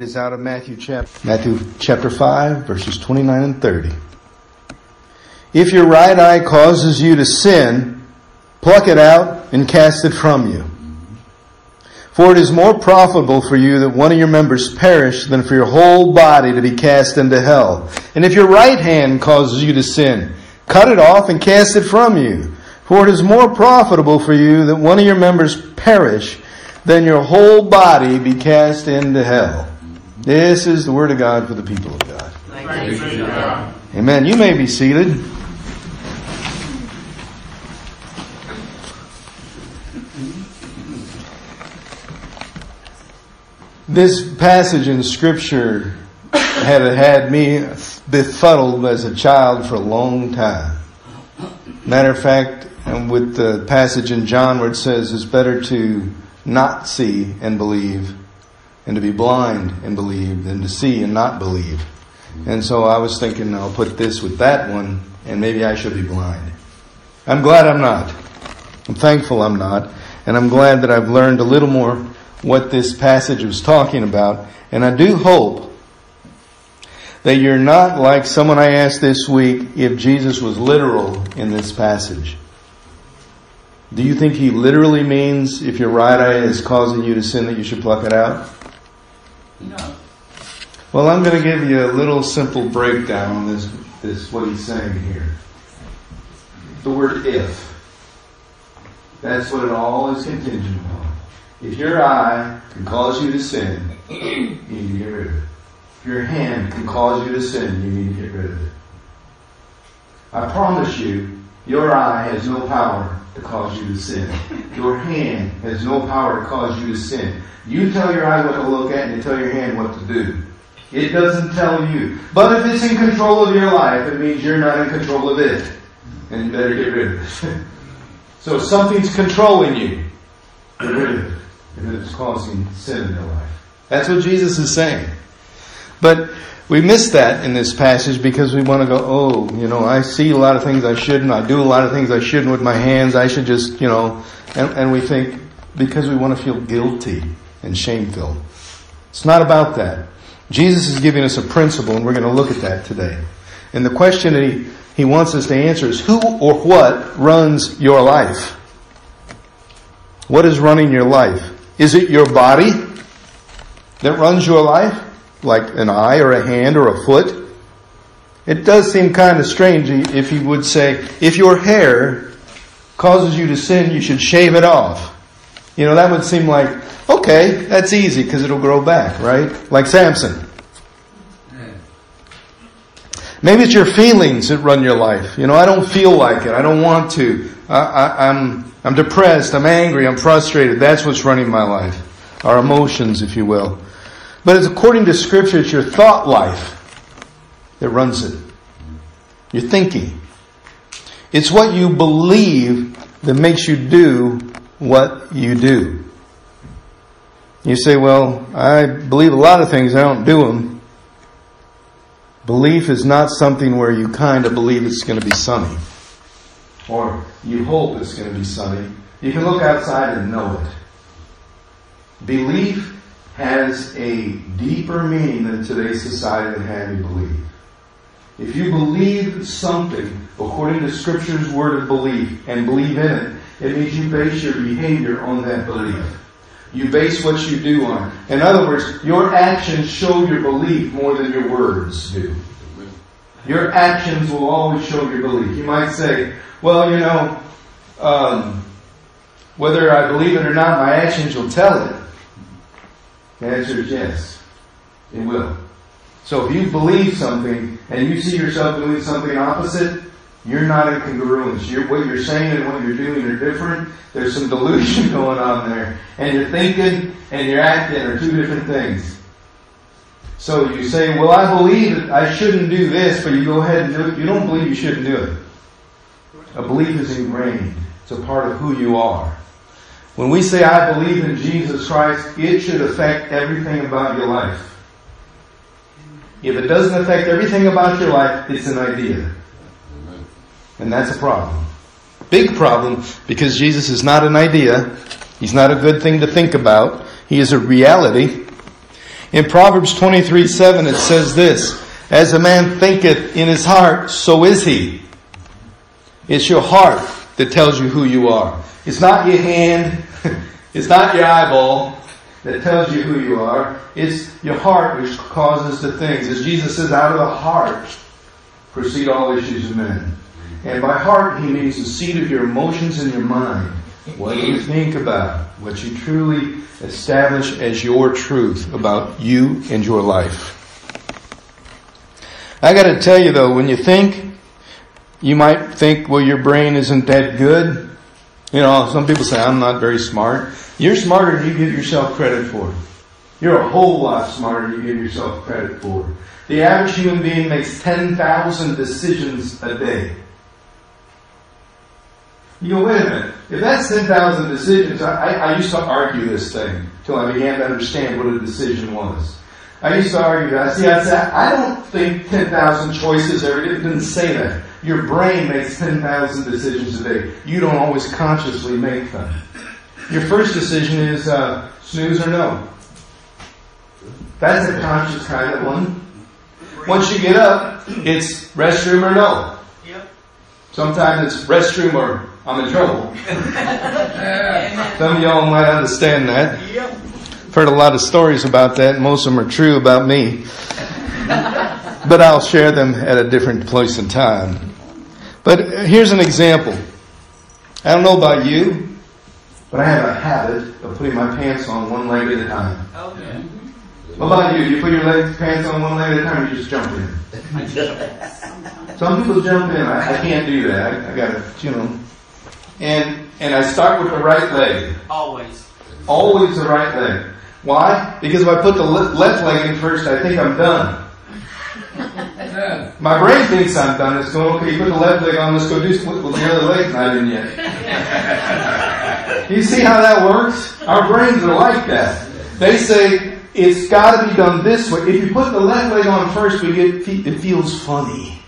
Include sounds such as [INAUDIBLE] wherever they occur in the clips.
is out of Matthew chapter, Matthew chapter 5 verses 29 and 30. If your right eye causes you to sin, pluck it out and cast it from you. For it is more profitable for you that one of your members perish than for your whole body to be cast into hell. And if your right hand causes you to sin, cut it off and cast it from you. For it is more profitable for you that one of your members perish than your whole body be cast into hell. This is the word of God for the people of God. Amen. You may be seated. This passage in Scripture had had me befuddled as a child for a long time. Matter of fact, with the passage in John where it says it's better to not see and believe and to be blind and believe than to see and not believe. And so I was thinking I'll put this with that one and maybe I should be blind. I'm glad I'm not. I'm thankful I'm not. And I'm glad that I've learned a little more what this passage was talking about. And I do hope that you're not like someone I asked this week if Jesus was literal in this passage. Do you think he literally means if your right eye is causing you to sin that you should pluck it out? Well, I'm going to give you a little simple breakdown on this, this, what he's saying here. The word if. That's what it all is contingent on. If your eye can cause you to sin, you need to get rid of it. If your hand can cause you to sin, you need to get rid of it. I promise you, your eye has no power to cause you to sin. Your hand has no power to cause you to sin. You tell your eye what to look at and you tell your hand what to do. It doesn't tell you. But if it's in control of your life, it means you're not in control of it. And you better get rid of it. [LAUGHS] so if something's controlling you, get rid of it. If it's causing sin in your life. That's what Jesus is saying. But we miss that in this passage because we want to go, oh, you know, I see a lot of things I shouldn't. I do a lot of things I shouldn't with my hands. I should just, you know, and, and we think because we want to feel guilty and shameful. It's not about that. Jesus is giving us a principle and we're going to look at that today. And the question that he, he wants us to answer is who or what runs your life? What is running your life? Is it your body that runs your life? Like an eye or a hand or a foot? It does seem kind of strange if he would say, if your hair causes you to sin, you should shave it off. You know, that would seem like, okay, that's easy because it'll grow back, right? Like Samson. Maybe it's your feelings that run your life. You know, I don't feel like it. I don't want to. I, I, I'm, I'm depressed. I'm angry. I'm frustrated. That's what's running my life. Our emotions, if you will. But it's according to scripture, it's your thought life that runs it. Your thinking. It's what you believe that makes you do what you do. You say, well, I believe a lot of things, I don't do them. Belief is not something where you kind of believe it's going to be sunny. Or you hope it's going to be sunny. You can look outside and know it. Belief has a deeper meaning than today's society would have you believe. If you believe something according to Scripture's word of belief and believe in it, it means you base your behavior on that belief. You base what you do on. it. In other words, your actions show your belief more than your words do. Your actions will always show your belief. You might say, well, you know, um, whether I believe it or not, my actions will tell it. The answer is yes. It will. So if you believe something and you see yourself doing something opposite, you're not in congruence. You're, what you're saying and what you're doing are different. There's some delusion [LAUGHS] going on there. And you're thinking and you're acting are two different things. So you say, well, I believe that I shouldn't do this, but you go ahead and do it. You don't believe you shouldn't do it. A belief is ingrained. It's a part of who you are. When we say, I believe in Jesus Christ, it should affect everything about your life. If it doesn't affect everything about your life, it's an idea. And that's a problem. Big problem because Jesus is not an idea. He's not a good thing to think about. He is a reality. In Proverbs 23 7, it says this As a man thinketh in his heart, so is he. It's your heart that tells you who you are. It's not your hand, [LAUGHS] it's not your eyeball that tells you who you are. It's your heart which causes the things. As Jesus says, out of the heart proceed all issues of men. And by heart, he means the seat of your emotions and your mind. What you think about, what you truly establish as your truth about you and your life. I gotta tell you though, when you think, you might think, well, your brain isn't that good. You know, some people say, I'm not very smart. You're smarter than you give yourself credit for. You're a whole lot smarter than you give yourself credit for. The average human being makes 10,000 decisions a day. You go, wait a minute. If that's 10,000 decisions, I, I, used to argue this thing till I began to understand what a decision was. I used to argue that. See, I said, I don't think 10,000 choices every day. It didn't say that. Your brain makes 10,000 decisions a day. You don't always consciously make them. Your first decision is uh, snooze or no. That's a conscious kind of one. Once you get up, it's restroom or no. Sometimes it's restroom or I'm in trouble. Some of y'all might understand that. I've heard a lot of stories about that. Most of them are true about me. but I'll share them at a different place and time. But here's an example. I don't know about you, but I have a habit of putting my pants on one leg at a time. Okay. What about you? You put your legs, pants on one leg at a time, or you just jump in? [LAUGHS] Some people jump in. I, I can't do that. I, I gotta, you know. And and I start with the right leg. Always. Always the right leg. Why? Because if I put the le- left leg in first, I think I'm done. [LAUGHS] My brain thinks I'm done. It's going, okay, you put the left leg on, let's go do something. Well, the other leg's not in yet. you see how that works? Our brains are like that. They say, it's gotta be done this way. If you put the left leg on first, we get, it feels funny.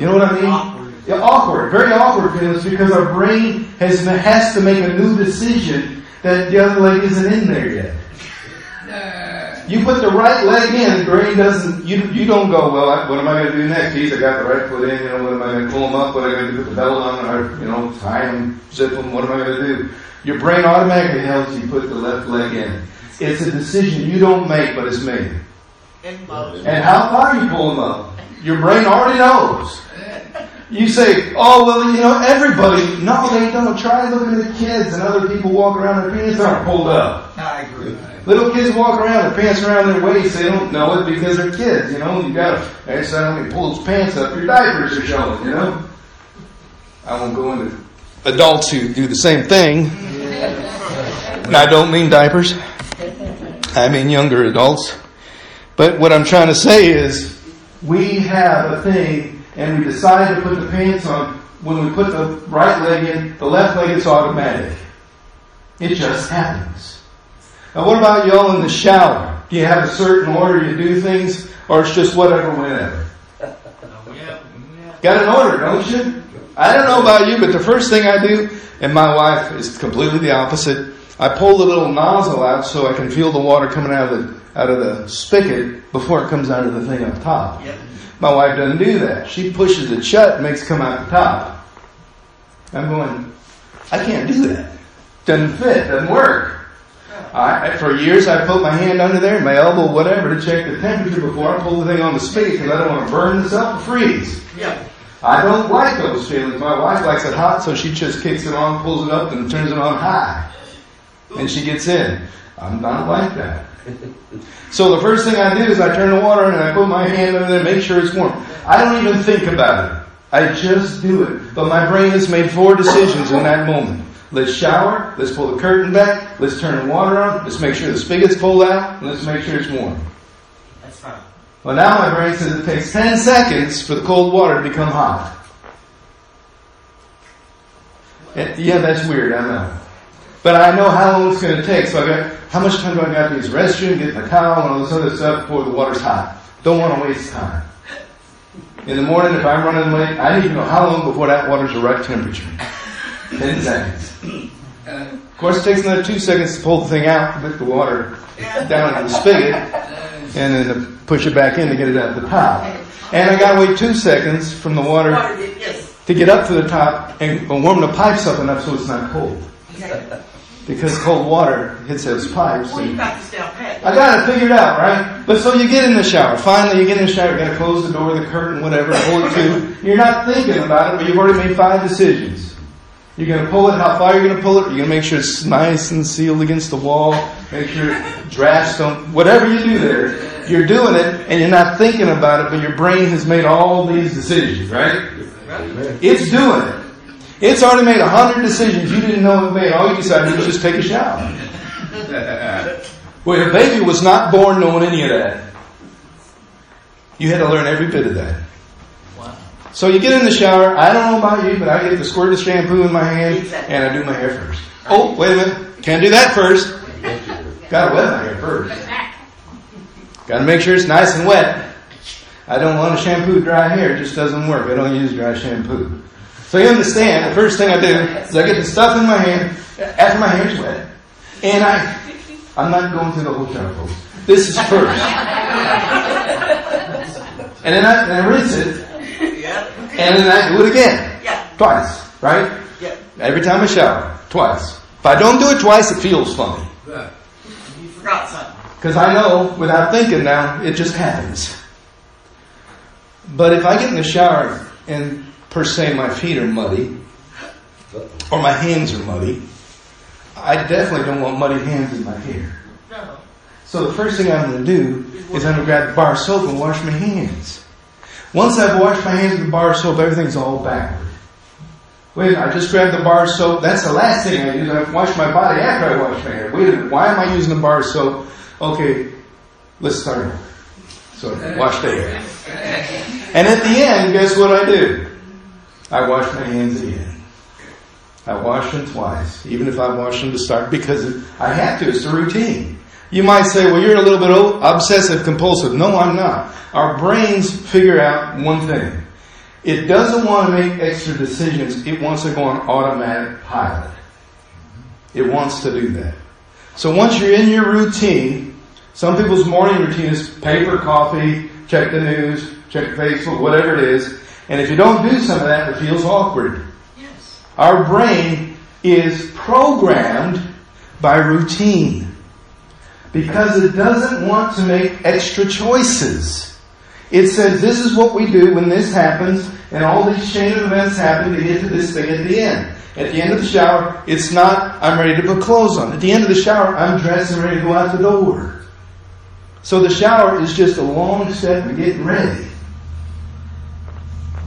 You know what I mean? Awkward. Yeah, awkward. Very awkward feelings because our brain has, has to make a new decision that the other leg isn't in there yet. You put the right leg in, the brain doesn't, you, you don't go, well, I, what am I going to do next? Geez, I got the right foot in, you know, what am I going to pull them up? What am I going to do with the belt on? Or, you know, tie them, zip them, what am I going to do? Your brain automatically helps you put the left leg in. It's a decision you don't make, but it's made. And how far you pull them up? Your brain already knows. You say, oh, well, you know, everybody, no, they don't. Try looking at the kids and other people walk around, their pants aren't pulled up. I agree. Little kids walk around, their pants around their waist, they don't know it because they're kids, you know, you gotta, every time he pulls his pants up, your diapers are showing, you know? I won't go into adults who do the same thing. And I don't mean diapers. I mean younger adults. But what I'm trying to say is, we have a thing and we decide to put the pants on. When we put the right leg in, the left leg is automatic. It just happens. Now what about y'all in the shower? Do you have a certain order you do things, or it's just whatever, whenever? Got an order, don't you? I don't know about you, but the first thing I do, and my wife is completely the opposite. I pull the little nozzle out so I can feel the water coming out of the out of the spigot before it comes out of the thing up top. Yep. My wife doesn't do that. She pushes it shut, makes it come out the top. I'm going, I can't do that. Doesn't fit, doesn't work. I, for years I put my hand under there, my elbow, whatever, to check the temperature before I pull the thing on the spigot because I don't want to burn this up or freeze. Yep. I don't like those feelings. My wife likes it hot, so she just kicks it on, pulls it up, and turns it on high. And she gets in. I'm not like that. So the first thing I do is I turn the water on and I put my hand under there, make sure it's warm. I don't even think about it. I just do it. But my brain has made four decisions in that moment. Let's shower, let's pull the curtain back, let's turn the water on, let's make sure the spigot's pulled out, let's make sure it's warm. That's fine. Well now my brain says it takes 10 seconds for the cold water to become hot. And, yeah, that's weird, I know. But I know how long it's going to take, so I got, how much time do I got to use the restroom, get my towel, and all this other stuff before the water's hot? Don't want to waste time. In the morning, if I'm running late, I need to know how long before that water's the right temperature. 10 seconds. Of course, it takes another two seconds to pull the thing out, put the water down in the spigot, and then to push it back in to get it out of the top. And I gotta wait two seconds from the water Water did- Yes. to get up to the top and warm the pipes up enough so it's not cold. Because cold water hits those pipes. Well, you got this down. I got it figured out, right? But so you get in the shower. Finally, you get in the shower. You gotta close the door, the curtain, whatever, hold it to. You're not thinking about it, but you've already made five decisions. You're gonna pull it. How far you're gonna pull it? You're gonna make sure it's nice and sealed against the wall. Make sure drafts don't. Whatever you do there, you're doing it, and you're not thinking about it, but your brain has made all these decisions, right? It's doing it. It's already made a hundred decisions you didn't know it made. All you decided was just take a shower. Well, your baby was not born knowing any of that. You had to learn every bit of that. So you get in the shower. I don't know about you, but I get the squirt of shampoo in my hand and I do my hair first. Oh, wait a minute. Can't do that first. Gotta wet my hair first. Gotta make sure it's nice and wet. I don't want to shampoo dry hair. It just doesn't work. I don't use dry shampoo. So you understand, the first thing I do is I get the stuff in my hand after my hair's wet. And I, I'm not going through the whole shower, folks. This is first. [LAUGHS] And then I, and I rinse it, Yeah. and then I do it again. Yeah. Twice, right? Yeah. Every time I shower. Twice. If I don't do it twice, it feels funny. You forgot something. Because I know, without thinking now, it just happens. But if I get in the shower and per se my feet are muddy, or my hands are muddy, I definitely don't want muddy hands in my hair. No. So the first thing I'm going to do is I'm going to grab the bar of soap and wash my hands. Once I've washed my hands with the bar soap, everything's all backward. Wait, I just grabbed the bar soap. That's the last thing I do. I wash my body after I wash my hair. Wait a minute. Why am I using the bar soap? Okay, let's start. So wash the hair. And at the end, guess what I do? I wash my hands again. I wash them twice, even if I wash them to start, because I have to. It's a routine. You might say, well, you're a little bit obsessive compulsive. No, I'm not. Our brains figure out one thing. It doesn't want to make extra decisions. It wants to go on automatic pilot. It wants to do that. So once you're in your routine, some people's morning routine is paper, coffee, check the news, check Facebook, whatever it is. And if you don't do some of that, it feels awkward. Yes. Our brain is programmed by routine because it doesn't want to make extra choices. It says this is what we do when this happens and all these chain of events happen to get to this thing at the end. At the end of the shower, it's not, I'm ready to put clothes on. At the end of the shower, I'm dressed and ready to go out the door. So the shower is just a long step in getting ready.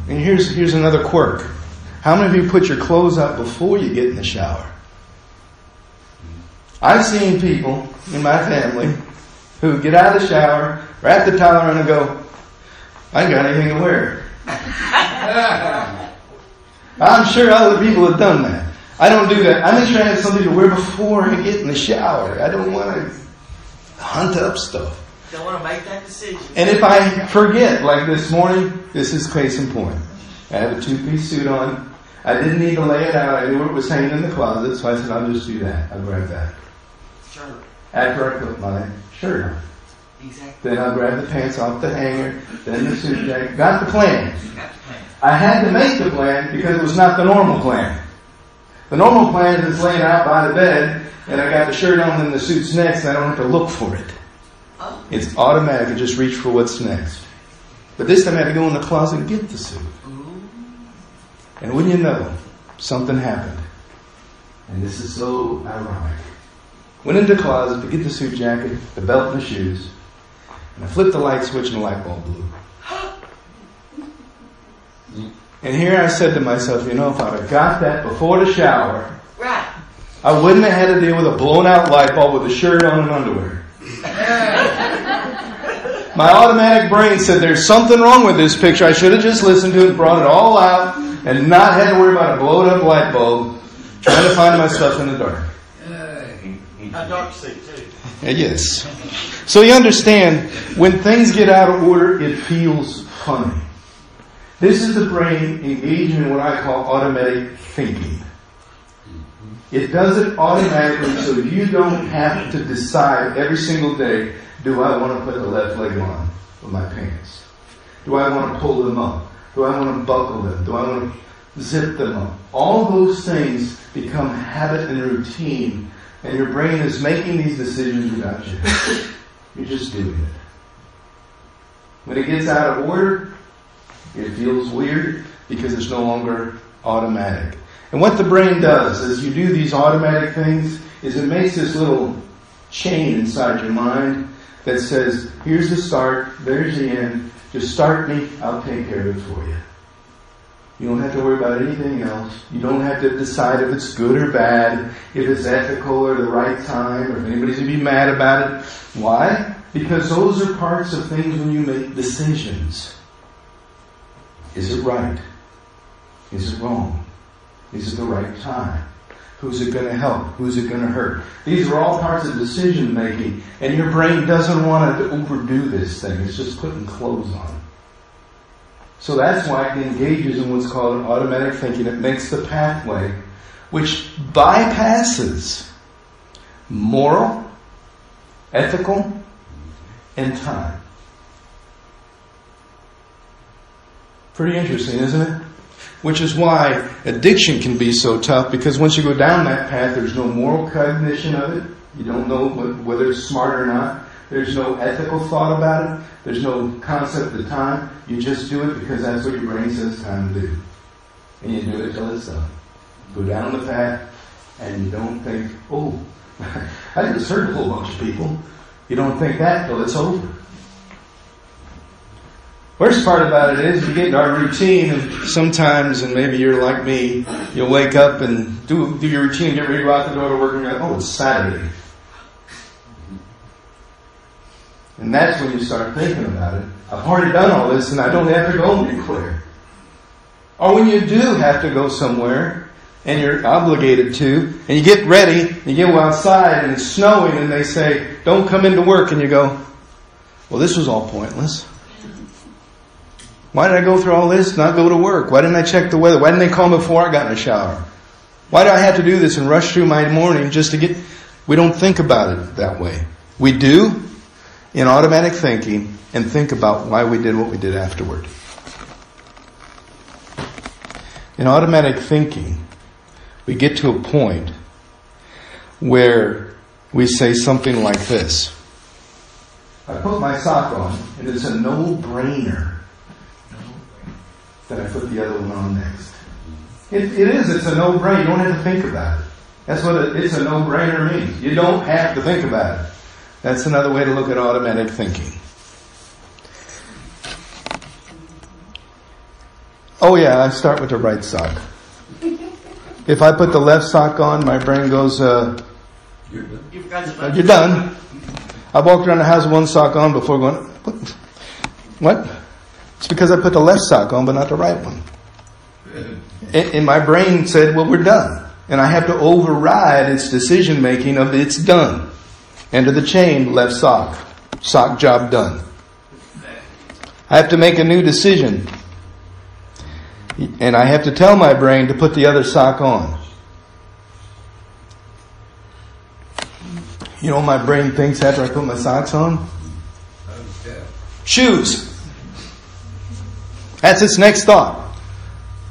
And here's, here's another quirk. How many of you put your clothes up before you get in the shower? I've seen people in my family who get out of the shower, wrap the towel around and go, I ain't got anything to wear. [LAUGHS] I'm sure other people have done that. I don't do that. I make sure I have something to wear before I get in the shower. I don't want to hunt up stuff. Don't want to make that decision. And if I forget, like this morning, this is case in point. I have a two-piece suit on. I didn't need to lay it out. I knew it was hanging in the closet, so I said, I'll just do that. I'll grab that. Sure. After I put my shirt on. Exactly. Then I'll grab the pants off the hanger, then the suit jacket. Got the plan. Got the plan. I had to make the plan because it was not the normal plan. The normal plan is laying out by the bed, and I got the shirt on and the suit's next, and I don't have to look for it. Oh. It's automatic. I just reach for what's next. But this time I had to go in the closet and get the suit. Ooh. And wouldn't you know, something happened. And this is so ironic. Went into the closet to get the suit jacket, the belt and the shoes, and I flipped the light switch and the light bulb blew. And here I said to myself, you know, if I'd have got that before the shower, Right. I wouldn't have had to deal with a blown out light bulb with a shirt on and underwear. My automatic brain said there's something wrong with this picture. I should have just listened to it, brought it all out, and not had to worry about a blown up light bulb trying to find myself in the dark. A dark too. Uh, Yes. So you understand, when things get out of order, it feels funny. This is the brain engaging in what I call automatic thinking. It does it automatically so you don't have to decide every single day, do I want to put the left leg on with my pants? Do I want to pull them up? Do I want to buckle them? Do I want to zip them up? All those things become habit and routine and your brain is making these decisions without you. You're just doing it. When it gets out of order, it feels weird because it's no longer automatic. And what the brain does as you do these automatic things is it makes this little chain inside your mind that says, here's the start, there's the end, just start me, I'll take care of it for you. You don't have to worry about anything else. You don't have to decide if it's good or bad, if it's ethical or the right time, or if anybody's going to be mad about it. Why? Because those are parts of things when you make decisions. Is it right? Is it wrong? Is it the right time? Who's it going to help? Who's it going to hurt? These are all parts of decision making, and your brain doesn't want to overdo this thing. It's just putting clothes on. So that's why it engages in what's called an automatic thinking. It makes the pathway, which bypasses moral, ethical, and time. Pretty interesting, isn't it? Which is why addiction can be so tough because once you go down that path, there's no moral cognition of it. You don't know whether it's smart or not. There's no ethical thought about it. There's no concept of time. You just do it because that's what your brain says time to do. And you do it till it's done. Go down the path and you don't think, oh, [LAUGHS] I just hurt a whole bunch of people. You don't think that till it's over. Worst part about it is you get in our routine and sometimes, and maybe you're like me, you'll wake up and do, do your routine, get ready to go out the door to work and you're like, oh, it's Saturday. And that's when you start thinking about it. I've already done all this and I don't have to go anywhere. Or when you do have to go somewhere and you're obligated to, and you get ready, and you go outside and it's snowing and they say, don't come into work and you go, well this was all pointless. Why did I go through all this, not go to work? Why didn't I check the weather? Why didn't they call before I got in the shower? Why do I have to do this and rush through my morning just to get, we don't think about it that way. We do, in automatic thinking and think about why we did what we did afterward. In automatic thinking, we get to a point where we say something like this. I put my sock on, and it's a no-brainer that I put the other one on next. It, it is, it's a no-brainer. You don't have to think about it. That's what it, it's a no-brainer means. You don't have to think about it. That's another way to look at automatic thinking. Oh yeah, I start with the right sock. If I put the left sock on, my brain goes, uh, you're done. You're done. I walked around the house with one sock on before going, what? what? It's because I put the left sock on, but not the right one. And my brain said, well, we're done. And I have to override its decision making of it's done. End of the chain, left sock. Sock job done. I have to make a new decision. And I have to tell my brain to put the other sock on. You know my brain thinks after I put my socks on? Shoes. That's its next thought.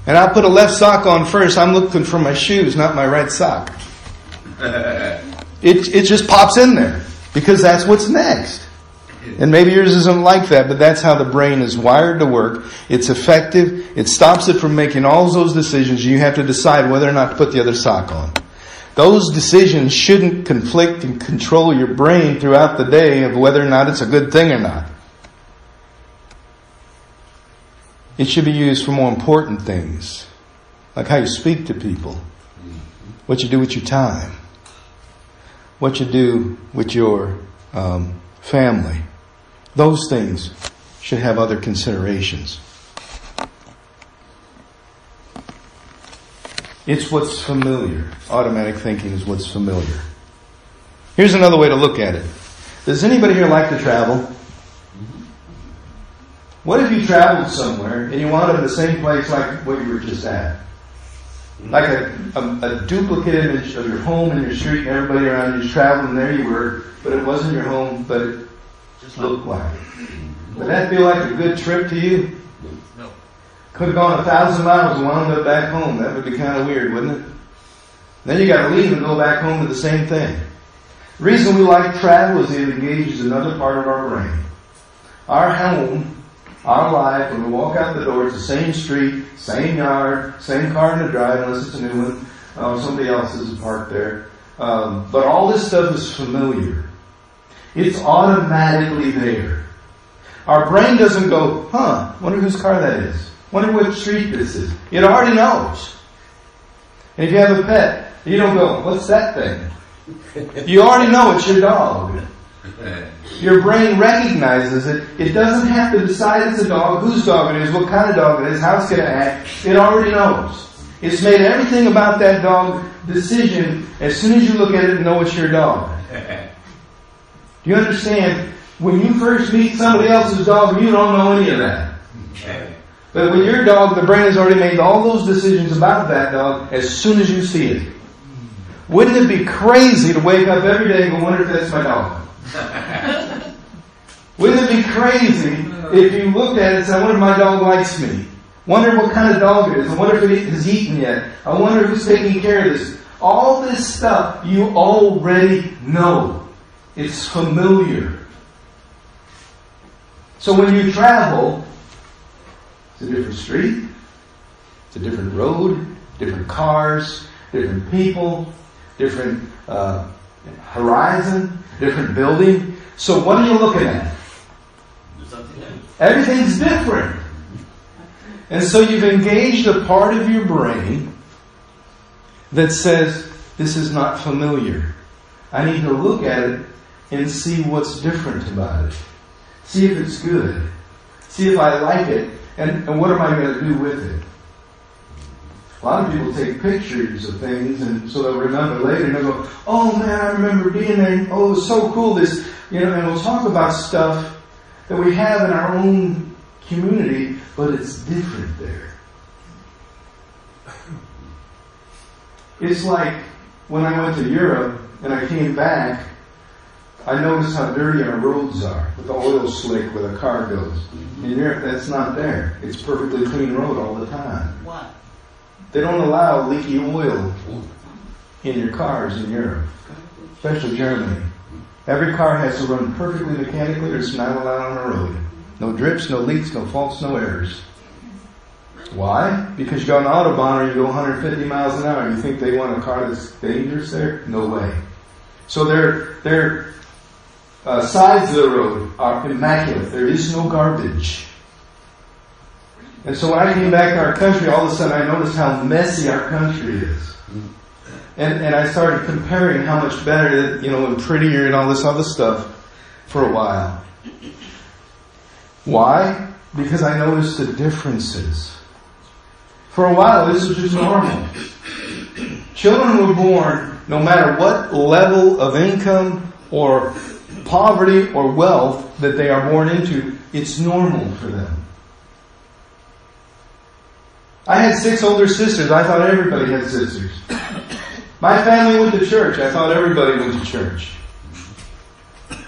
And I put a left sock on first. I'm looking for my shoes, not my right sock. [LAUGHS] It, it just pops in there because that's what's next. And maybe yours isn't like that, but that's how the brain is wired to work. It's effective. It stops it from making all those decisions. You have to decide whether or not to put the other sock on. Those decisions shouldn't conflict and control your brain throughout the day of whether or not it's a good thing or not. It should be used for more important things, like how you speak to people, what you do with your time, what you do with your um, family. Those things should have other considerations. It's what's familiar. Automatic thinking is what's familiar. Here's another way to look at it. Does anybody here like to travel? What if you traveled somewhere and you wound up in the same place like what you were just at? Like a, a, a duplicate image of your home and your street and everybody around you traveling there you were, but it wasn't your home, but it Just looked like it. Would that feel like a good trip to you? no. Could have gone a thousand miles and wound up back home. That would be kind of weird, wouldn't it? Then you got to leave and go back home to the same thing. The reason we like travel is it engages another part of our brain. Our home, our life, when we walk out the door, it's the same street, same yard, same car in the drive, unless it's a new one. Uh, somebody else's is parked there. Um, but all this stuff is familiar. It's automatically there. Our brain doesn't go, huh, wonder whose car that is. Wonder what street this is. It already knows. And if you have a pet, you don't go, what's that thing? You already know it's your dog. [LAUGHS] Your brain recognizes it. It doesn't have to decide it's a dog, whose dog it is, what kind of dog it is, how it's going to act. It already knows. It's made everything about that dog decision as soon as you look at it and know it's your dog. [LAUGHS] Do you understand? When you first meet somebody else's dog, you don't know any of that. [LAUGHS] But with your dog, the brain has already made all those decisions about that dog as soon as you see it. Wouldn't it be crazy to wake up every day and go, wonder if that's my dog? [LAUGHS] Wouldn't it be crazy if you looked at it and said, I wonder if my dog likes me? Wonder what kind of dog it is. I wonder if it has eaten yet. I wonder who's taking care of this. All this stuff you already know. It's familiar. So when you travel, it's a different street, it's a different road, different cars, different people, different uh, horizon, different building. So what are you looking at? Everything's different. And so you've engaged a part of your brain that says, this is not familiar. I need to look at it and see what's different about it. See if it's good. See if I like it. And, and what am I going to do with it? A lot of people take pictures of things and so they'll remember later and they'll go, oh man, I remember being there. Oh, it was so cool. This, you know, and we'll talk about stuff that we have in our own community, but it's different there. [LAUGHS] It's like when I went to Europe and I came back, I noticed how dirty our roads are with the oil slick where the car goes. In Europe, that's not there. It's perfectly clean road all the time. Why? They don't allow leaky oil in your cars in Europe, especially Germany. Every car has to run perfectly mechanically or it's not allowed on the road. No drips, no leaks, no faults, no errors. Why? Because you go on Autobahn or you go 150 miles an hour. You think they want a car that's dangerous there? No way. So their their uh, sides of the road are immaculate. There is no garbage. And so when I came back to our country, all of a sudden I noticed how messy our country is. And, and I started comparing how much better, you know, and prettier and all this other stuff for a while. Why? Because I noticed the differences. For a while, this was just normal. Children were born, no matter what level of income or poverty or wealth that they are born into, it's normal for them. I had six older sisters. I thought everybody had sisters. My family went to church. I thought everybody went to church.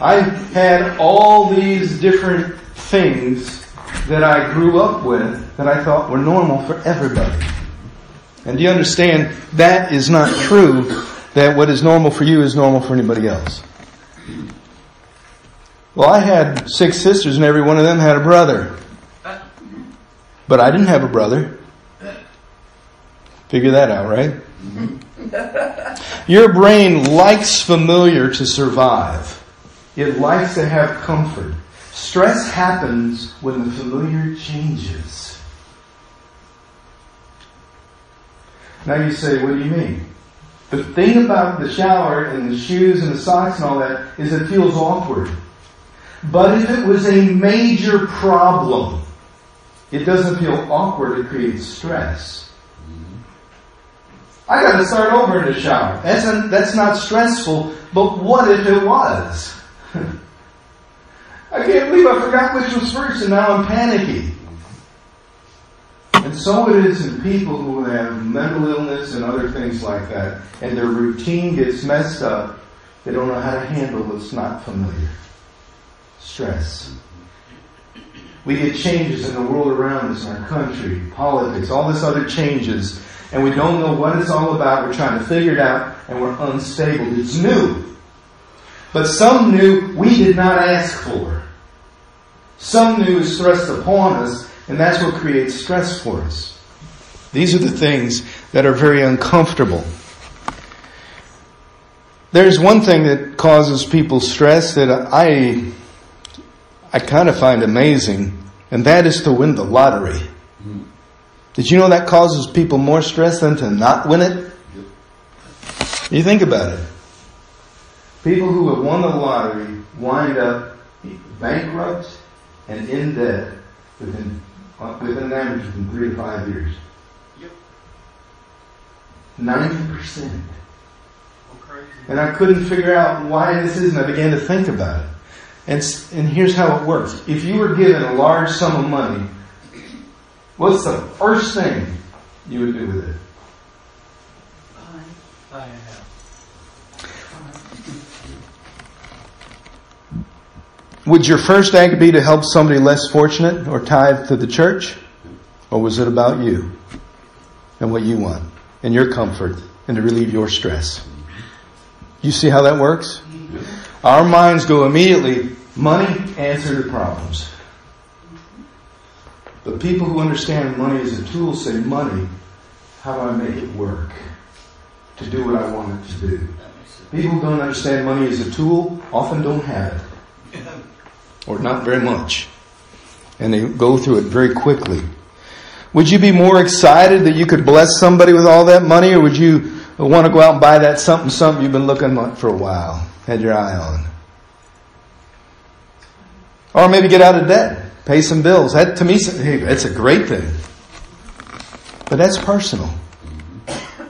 I had all these different things that I grew up with that I thought were normal for everybody. And do you understand that is not true that what is normal for you is normal for anybody else? Well, I had six sisters and every one of them had a brother. But I didn't have a brother. Figure that out, right? Your brain likes familiar to survive. It likes to have comfort. Stress happens when the familiar changes. Now you say, what do you mean? The thing about the shower and the shoes and the socks and all that is it feels awkward. But if it was a major problem, it doesn't feel awkward, it creates stress. I gotta start over in the shower. That's, that's not stressful, but what if it was? [LAUGHS] I can't believe I forgot which was first and now I'm panicky. And And so it is in people who have mental illness and other things like that, and their routine gets messed up. They don't know how to handle what's not familiar. Stress. We get changes in the world around us, in our country, politics, all this other changes, and we don't know what it's all about. We're trying to figure it out, and we're unstable. It's new. But some new we did not ask for. Some new is thrust upon us, and that's what creates stress for us. These are the things that are very uncomfortable. There's one thing that causes people stress that I, I kind of find amazing, and that is to win the lottery. Did you know that causes people more stress than to not win it? You think about it. People who have won the lottery wind up bankrupt and in debt within within an average within three to five years. Yep. Ninety percent. Crazy. And I couldn't figure out why this is, and I began to think about it. And, and here's how it works. If you were given a large sum of money, what's the first thing you would do with it? I. Would your first act be to help somebody less fortunate or tithe to the church? Or was it about you and what you want and your comfort and to relieve your stress? You see how that works? Mm-hmm. Our minds go immediately, money, answer to problems. But people who understand money as a tool say, money, how do I make it work to do what I want it to do? People who don't understand money as a tool often don't have it or not very much. And they go through it very quickly. Would you be more excited that you could bless somebody with all that money, or would you want to go out and buy that something something you've been looking for a while, had your eye on? Or maybe get out of debt, pay some bills. That to me, hey, that's a great thing. But that's personal.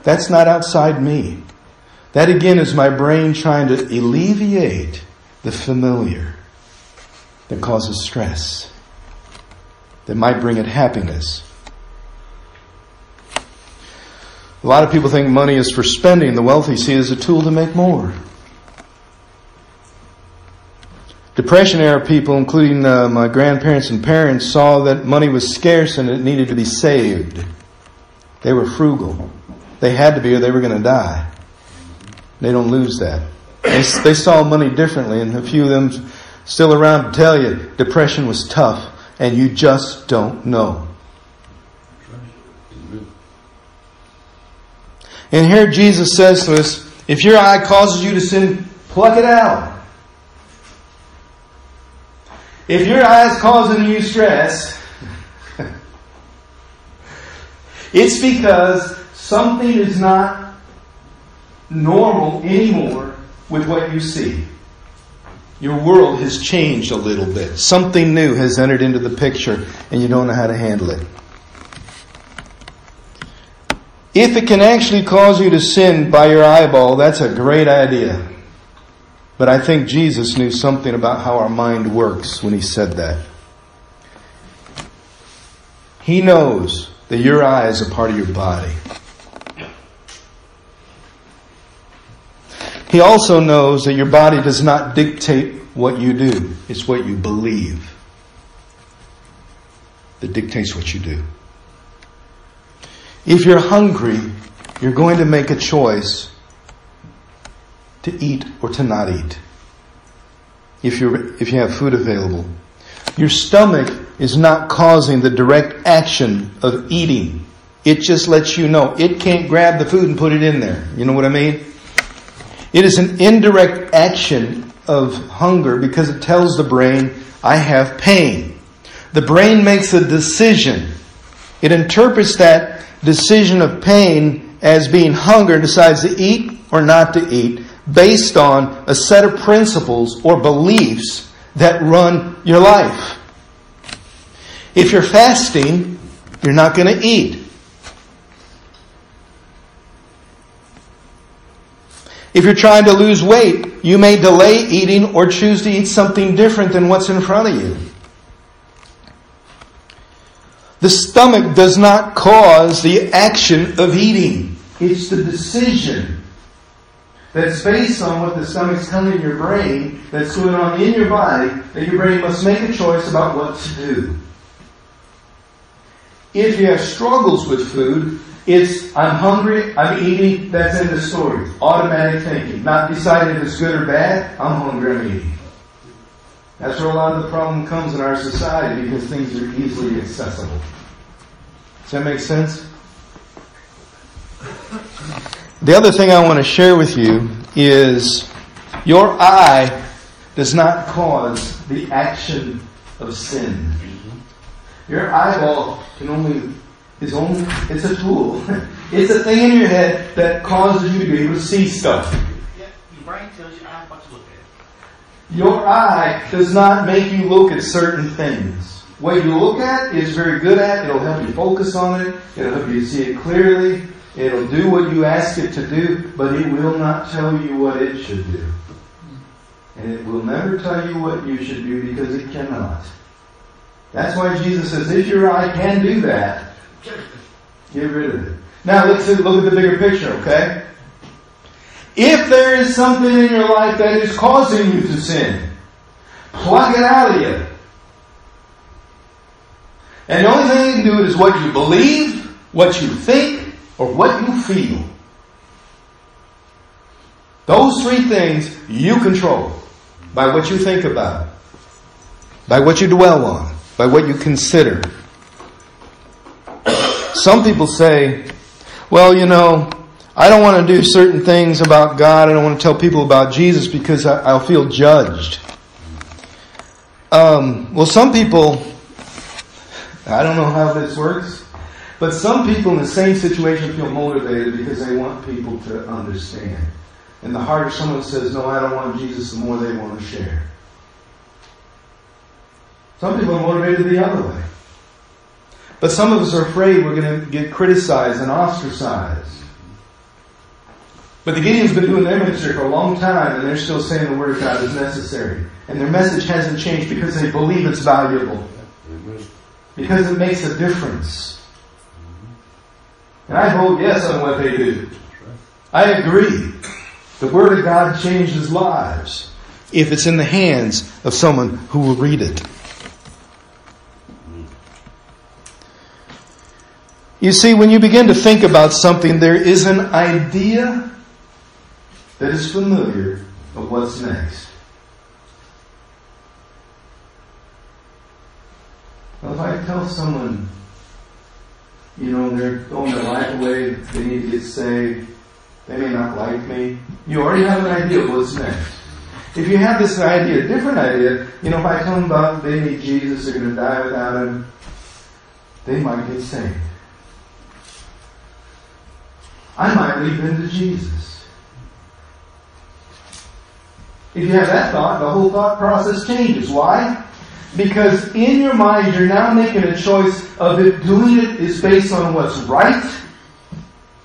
That's not outside me. That again is my brain trying to alleviate the familiar that causes stress, that might bring it happiness. A lot of people think money is for spending. The wealthy see it as a tool to make more. Depression era people, including uh, my grandparents and parents, saw that money was scarce and it needed to be saved. They were frugal. They had to be or they were going to die. They don't lose that. They, they saw money differently, and a few of them still around to tell you depression was tough, and you just don't know. And here Jesus says to us, if your eye causes you to sin, pluck it out. If your eye is causing you stress, [LAUGHS] it's because something is not normal anymore with what you see. Your world has changed a little bit. Something new has entered into the picture and you don't know how to handle it. If it can actually cause you to sin by your eyeball, that's a great idea. But I think Jesus knew something about how our mind works when he said that. He knows that your eye is a part of your body. He also knows that your body does not dictate what you do. It's what you believe that dictates what you do. If you're hungry, you're going to make a choice to eat or to not eat. If you if you have food available, your stomach is not causing the direct action of eating. It just lets you know it can't grab the food and put it in there. You know what I mean? It is an indirect action of hunger because it tells the brain, I have pain. The brain makes a decision. It interprets that decision of pain as being hunger and decides to eat or not to eat based on a set of principles or beliefs that run your life. If you're fasting, you're not going to eat. If you're trying to lose weight, you may delay eating or choose to eat something different than what's in front of you. The stomach does not cause the action of eating. It's the decision that's based on what the stomach's telling your brain that's going on in your body that your brain must make a choice about what to do. If you have struggles with food, it's I'm hungry, I'm eating, that's in the story. Automatic thinking. Not deciding if it's good or bad, I'm hungry, I'm eating. That's where a lot of the problem comes in our society because things are easily accessible. Does that make sense? The other thing I want to share with you is your eye does not cause the action of sin. Your eyeball can only is only it's a tool. [LAUGHS] It's a thing in your head that causes you to be able to see stuff. Yeah, your brain tells you I what to look at. Your eye does not make you look at certain things. What you look at is very good at. It'll help you focus on it. It'll help you see it clearly. It'll do what you ask it to do, but it will not tell you what it should do. And it will never tell you what you should do because it cannot. That's why Jesus says, if your eye can do that, get rid of it. Now let's look at the bigger picture, okay? If there is something in your life that is causing you to sin, pluck it out of you. And the only thing you can do is what you believe, what you think, or what you feel. Those three things you control by what you think about, by what you dwell on, by what you consider. Some people say, well, you know, I don't want to do certain things about God. I don't want to tell people about Jesus because I, will feel judged. Um, well, some people, I don't know how this works, but some people in the same situation feel motivated because they want people to understand. And the harder someone says, no, I don't want Jesus, the more they want to share. Some people are motivated the other way. But some of us are afraid we're going to get criticized and ostracized. But the Gideons been doing their ministry for a long time and they're still saying the Word of God is necessary. And their message hasn't changed because they believe it's valuable. Because it makes a difference. And I vote yes on what they do. I agree. The Word of God changes lives if it's in the hands of someone who will read it. You see, when you begin to think about something, there is an idea that is familiar of what's next. Well, if I tell someone, you know, they're throwing their life away, they need to get saved, they may not like me, you already have an idea of what's next. If you have this idea, a different idea, you know, if I tell them about they need Jesus, they're going to die without him, they might get saved. I might lead them to Jesus. If you have that thought, the whole thought process changes. Why? Because in your mind, you're now making a choice of if doing it is based on what's right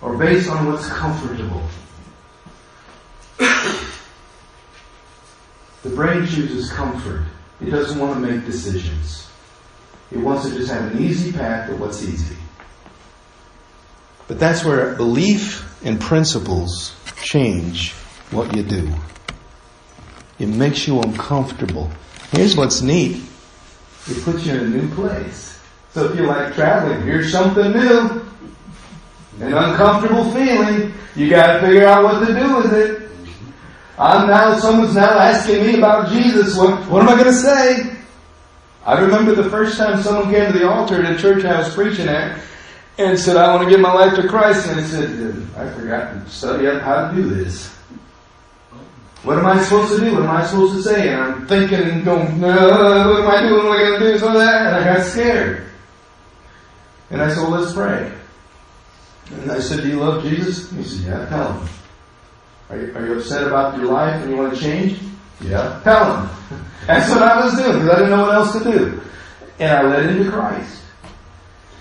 or based on what's comfortable. the brain chooses comfort. It doesn't want to make decisions. It wants to just have an easy path to what's easy. But that's where belief and principles change what you do. It makes you uncomfortable. Here's what's neat. It puts you in a new place. So if you like traveling, here's something new. An uncomfortable feeling. You gotta figure out what to do with it. I'm now, someone's now asking me about Jesus. What, what am I gonna say? I remember the first time someone came to the altar at a church I was preaching at, and said, I want to give my life to Christ. And I said, I forgot to study up how to do this. What am I supposed to do? What am I supposed to say? And I'm thinking and going, no, what am I doing? What am I going to do? So that. And I got scared. And I said, well, let's pray. And I said, do you love Jesus? He said, yeah, tell him. Are you, are you upset about your life and you want to change? Yeah, tell him. [LAUGHS] That's what I was doing because I didn't know what else to do. And I led him to Christ.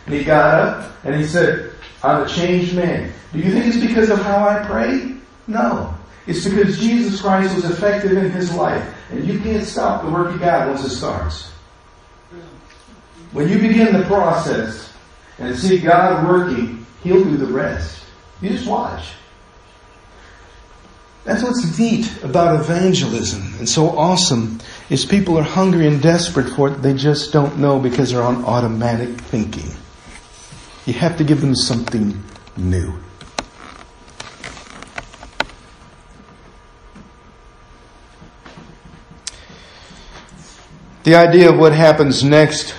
And he got up and he said, I'm a changed man. Do you think it's because of how I pray? No. It's because Jesus Christ was effective in his life. And you can't stop the work of God once it starts. When you begin the process and see God working, He'll do the rest. You just watch. That's what's neat about evangelism and so awesome is people are hungry and desperate for it. They just don't know because they're on automatic thinking. You have to give them something new. The idea of what happens next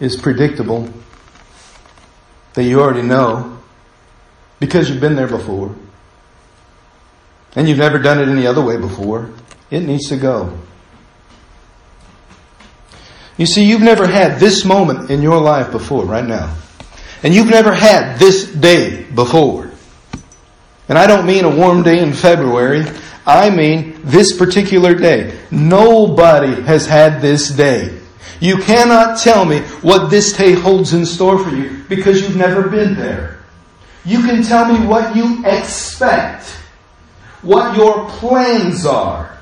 is predictable. That you already know because you've been there before. And you've never done it any other way before. It needs to go. You see, you've never had this moment in your life before, right now. And you've never had this day before. And I don't mean a warm day in February. I mean this particular day. Nobody has had this day. You cannot tell me what this day holds in store for you because you've never been there. You can tell me what you expect, what your plans are,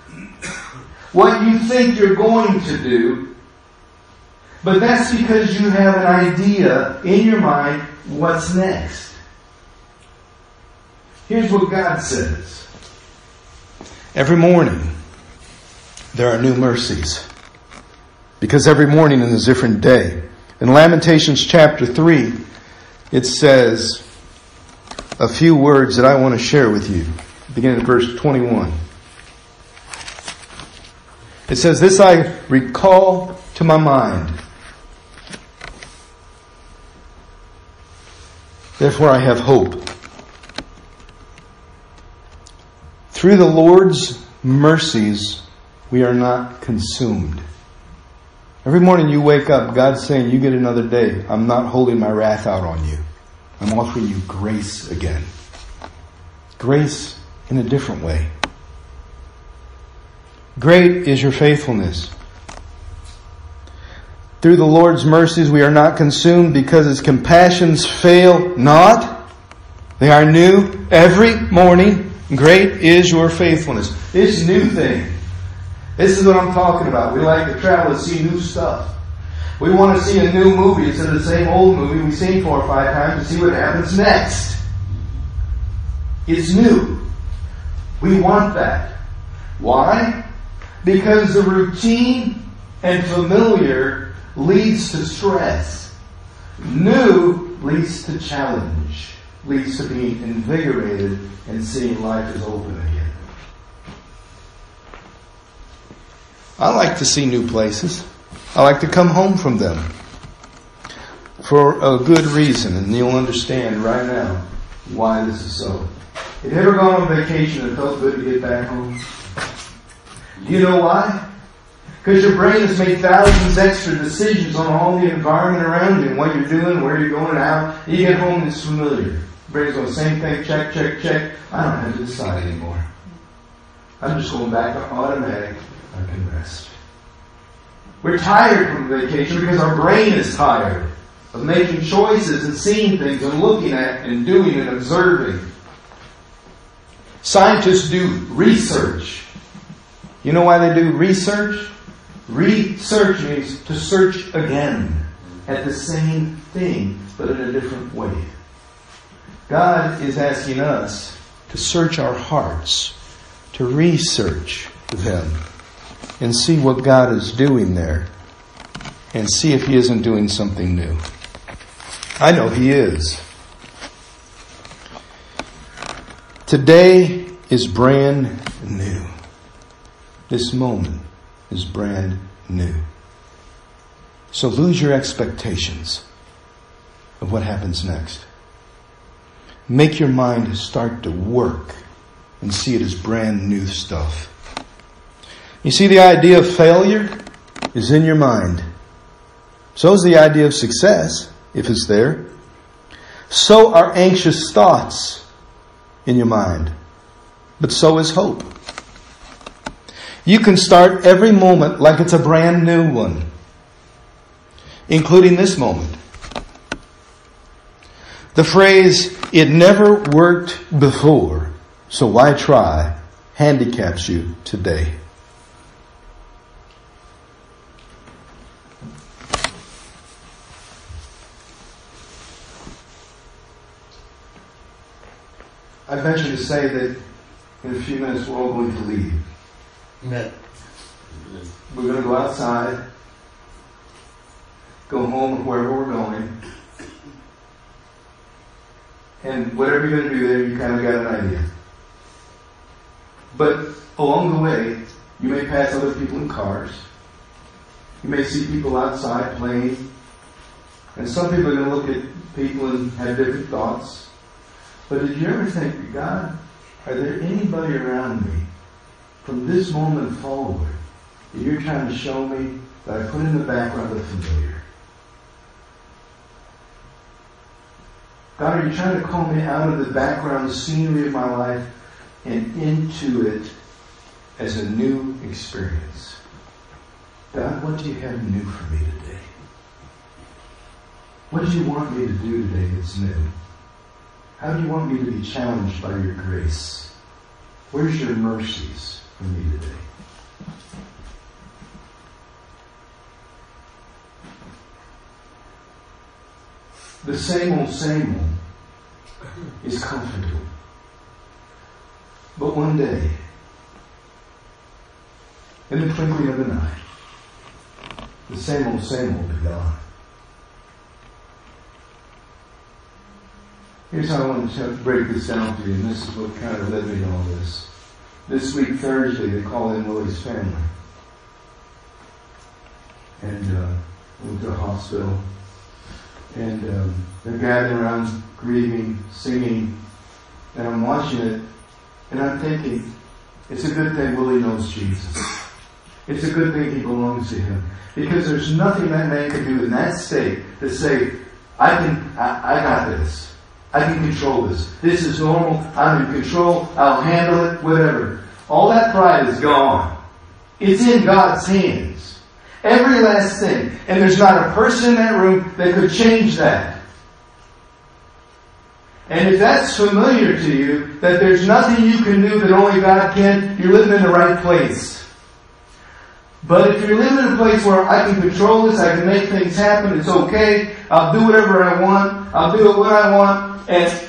what you think you're going to do, but that's because you have an idea in your mind what's next. Here's what God says. Every morning, there are new mercies. Because every morning is a different day. In Lamentations chapter 3, it says a few words that I want to share with you, beginning at verse 21. It says, This I recall to my mind. Therefore I have hope. Through the Lord's mercies, we are not consumed. Every morning you wake up, God's saying, You get another day. I'm not holding my wrath out on you. I'm offering you grace again. Grace in a different way. Great is your faithfulness. Through the Lord's mercies we are not consumed because his compassions fail not. They are new every morning. Great is your faithfulness. This new thing. This is what I'm talking about. We like to travel to see new stuff. We want to see a new movie instead of the same old movie we've seen four or five times to see what happens next. It's new. We want that. Why? Because the routine and familiar leads to stress. New leads to challenge, leads to being invigorated and seeing life as open again. I like to see new places. I like to come home from them for a good reason, and you'll understand right now why this is so. Have you ever gone on vacation and felt good to get back home? Do you know why? Because your brain has made thousands extra decisions on all the environment around you and what you're doing, where you're going, how. You get home and it's familiar. Brain's going, same thing, check, check, check. I don't have to decide anymore. I'm just going back to automatic. I can rest. We're tired from vacation because our brain is tired of making choices and seeing things and looking at and doing and observing. Scientists do research. You know why they do research? Research means to search again at the same thing, but in a different way. God is asking us to search our hearts, to research them, and see what God is doing there, and see if He isn't doing something new. I know He is. Today is brand new. This moment is brand new. So lose your expectations of what happens next. Make your mind start to work and see it as brand new stuff. You see, the idea of failure is in your mind. So is the idea of success, if it's there. So are anxious thoughts in your mind. But so is hope. You can start every moment like it's a brand new one, including this moment. The phrase, it never worked before, so why try, handicaps you today. I venture to say that in a few minutes we're all going to leave. Amen. We're going to go outside, go home wherever we're going, and whatever you're going to do there, you kind of got an idea. But along the way, you may pass other people in cars. You may see people outside playing. And some people are going to look at people and have different thoughts. But did you ever think, God, are there anybody around me from this moment forward that you're trying to show me that I put in the background of familiar? God, are you trying to call me out of the background scenery of my life and into it as a new experience? God, what do you have new for me today? What do you want me to do today that's new? How do you want me to be challenged by your grace? Where's your mercies for me today? The same old, same old is comfortable. But one day, in the twinkling of an eye, the same old, same old be gone. Here's how I want to break this down for you, and this is what kind of led me to all this. This week, Thursday, they called in Willie's family. And uh, went to the hospital. And um, they're gathering around, grieving, singing. And I'm watching it, and I'm thinking, it's a good thing Willie knows Jesus. It's a good thing he belongs to him. Because there's nothing that man can do in that state to say, I can, I, I got this. I can control this. This is normal. I'm in control. I'll handle it. Whatever. All that pride is gone. It's in God's hands. Every last thing. And there's not a person in that room that could change that. And if that's familiar to you, that there's nothing you can do that only God can, you're living in the right place. But if you're living in a place where I can control this, I can make things happen, it's okay, I'll do whatever I want, I'll do it when I want, and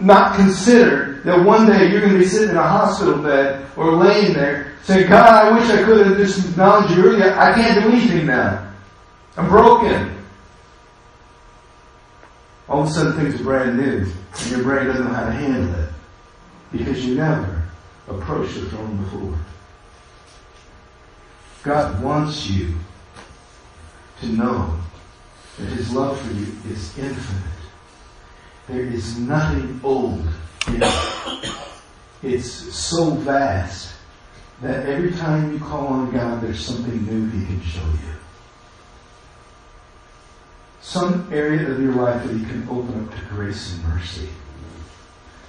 not consider that one day you're going to be sitting in a hospital bed or laying there saying, God, I wish I could have just acknowledged you earlier. I can't do anything now. I'm broken. All of a sudden things are brand new and your brain doesn't know how to handle it because you never approached the throne before. God wants you to know that His love for you is infinite. There is nothing old It's so vast that every time you call on God, there's something new He can show you. Some area of your life that He can open up to grace and mercy.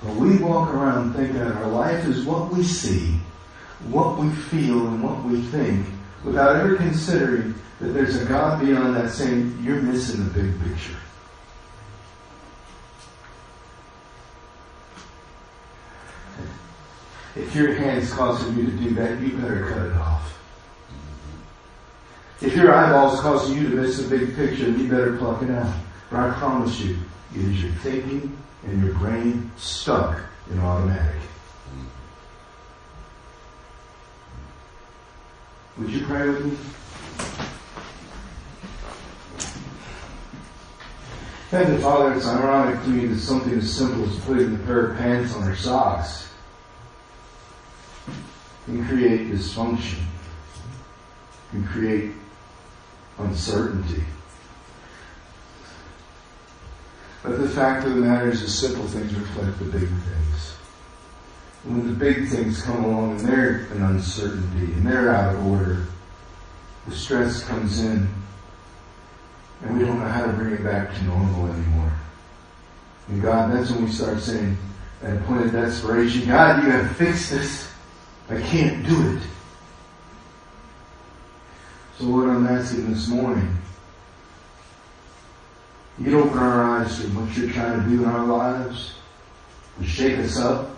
But we walk around thinking that our life is what we see, what we feel, and what we think, without ever considering that there's a God beyond that saying, you're missing the big picture. If your hand's causing you to do that, you better cut it off. If your eyeball's causing you to miss the big picture, you better pluck it out. But I promise you, it is your thinking and your brain stuck in automatic. Would you pray with me? Heavenly Father, it's ironic to me that something as simple as putting a pair of pants on our socks can create dysfunction, can create uncertainty. But the fact of the matter is the simple things reflect the big things. And when the big things come along and they're an uncertainty and they're out of order, the stress comes in and we don't know how to bring it back to normal anymore. And God, that's when we start saying, at a point of desperation, God, you have fixed this. I can't do it. So Lord, I'm asking this morning, you'd open our eyes to what you're trying to do in our lives, to shake us up,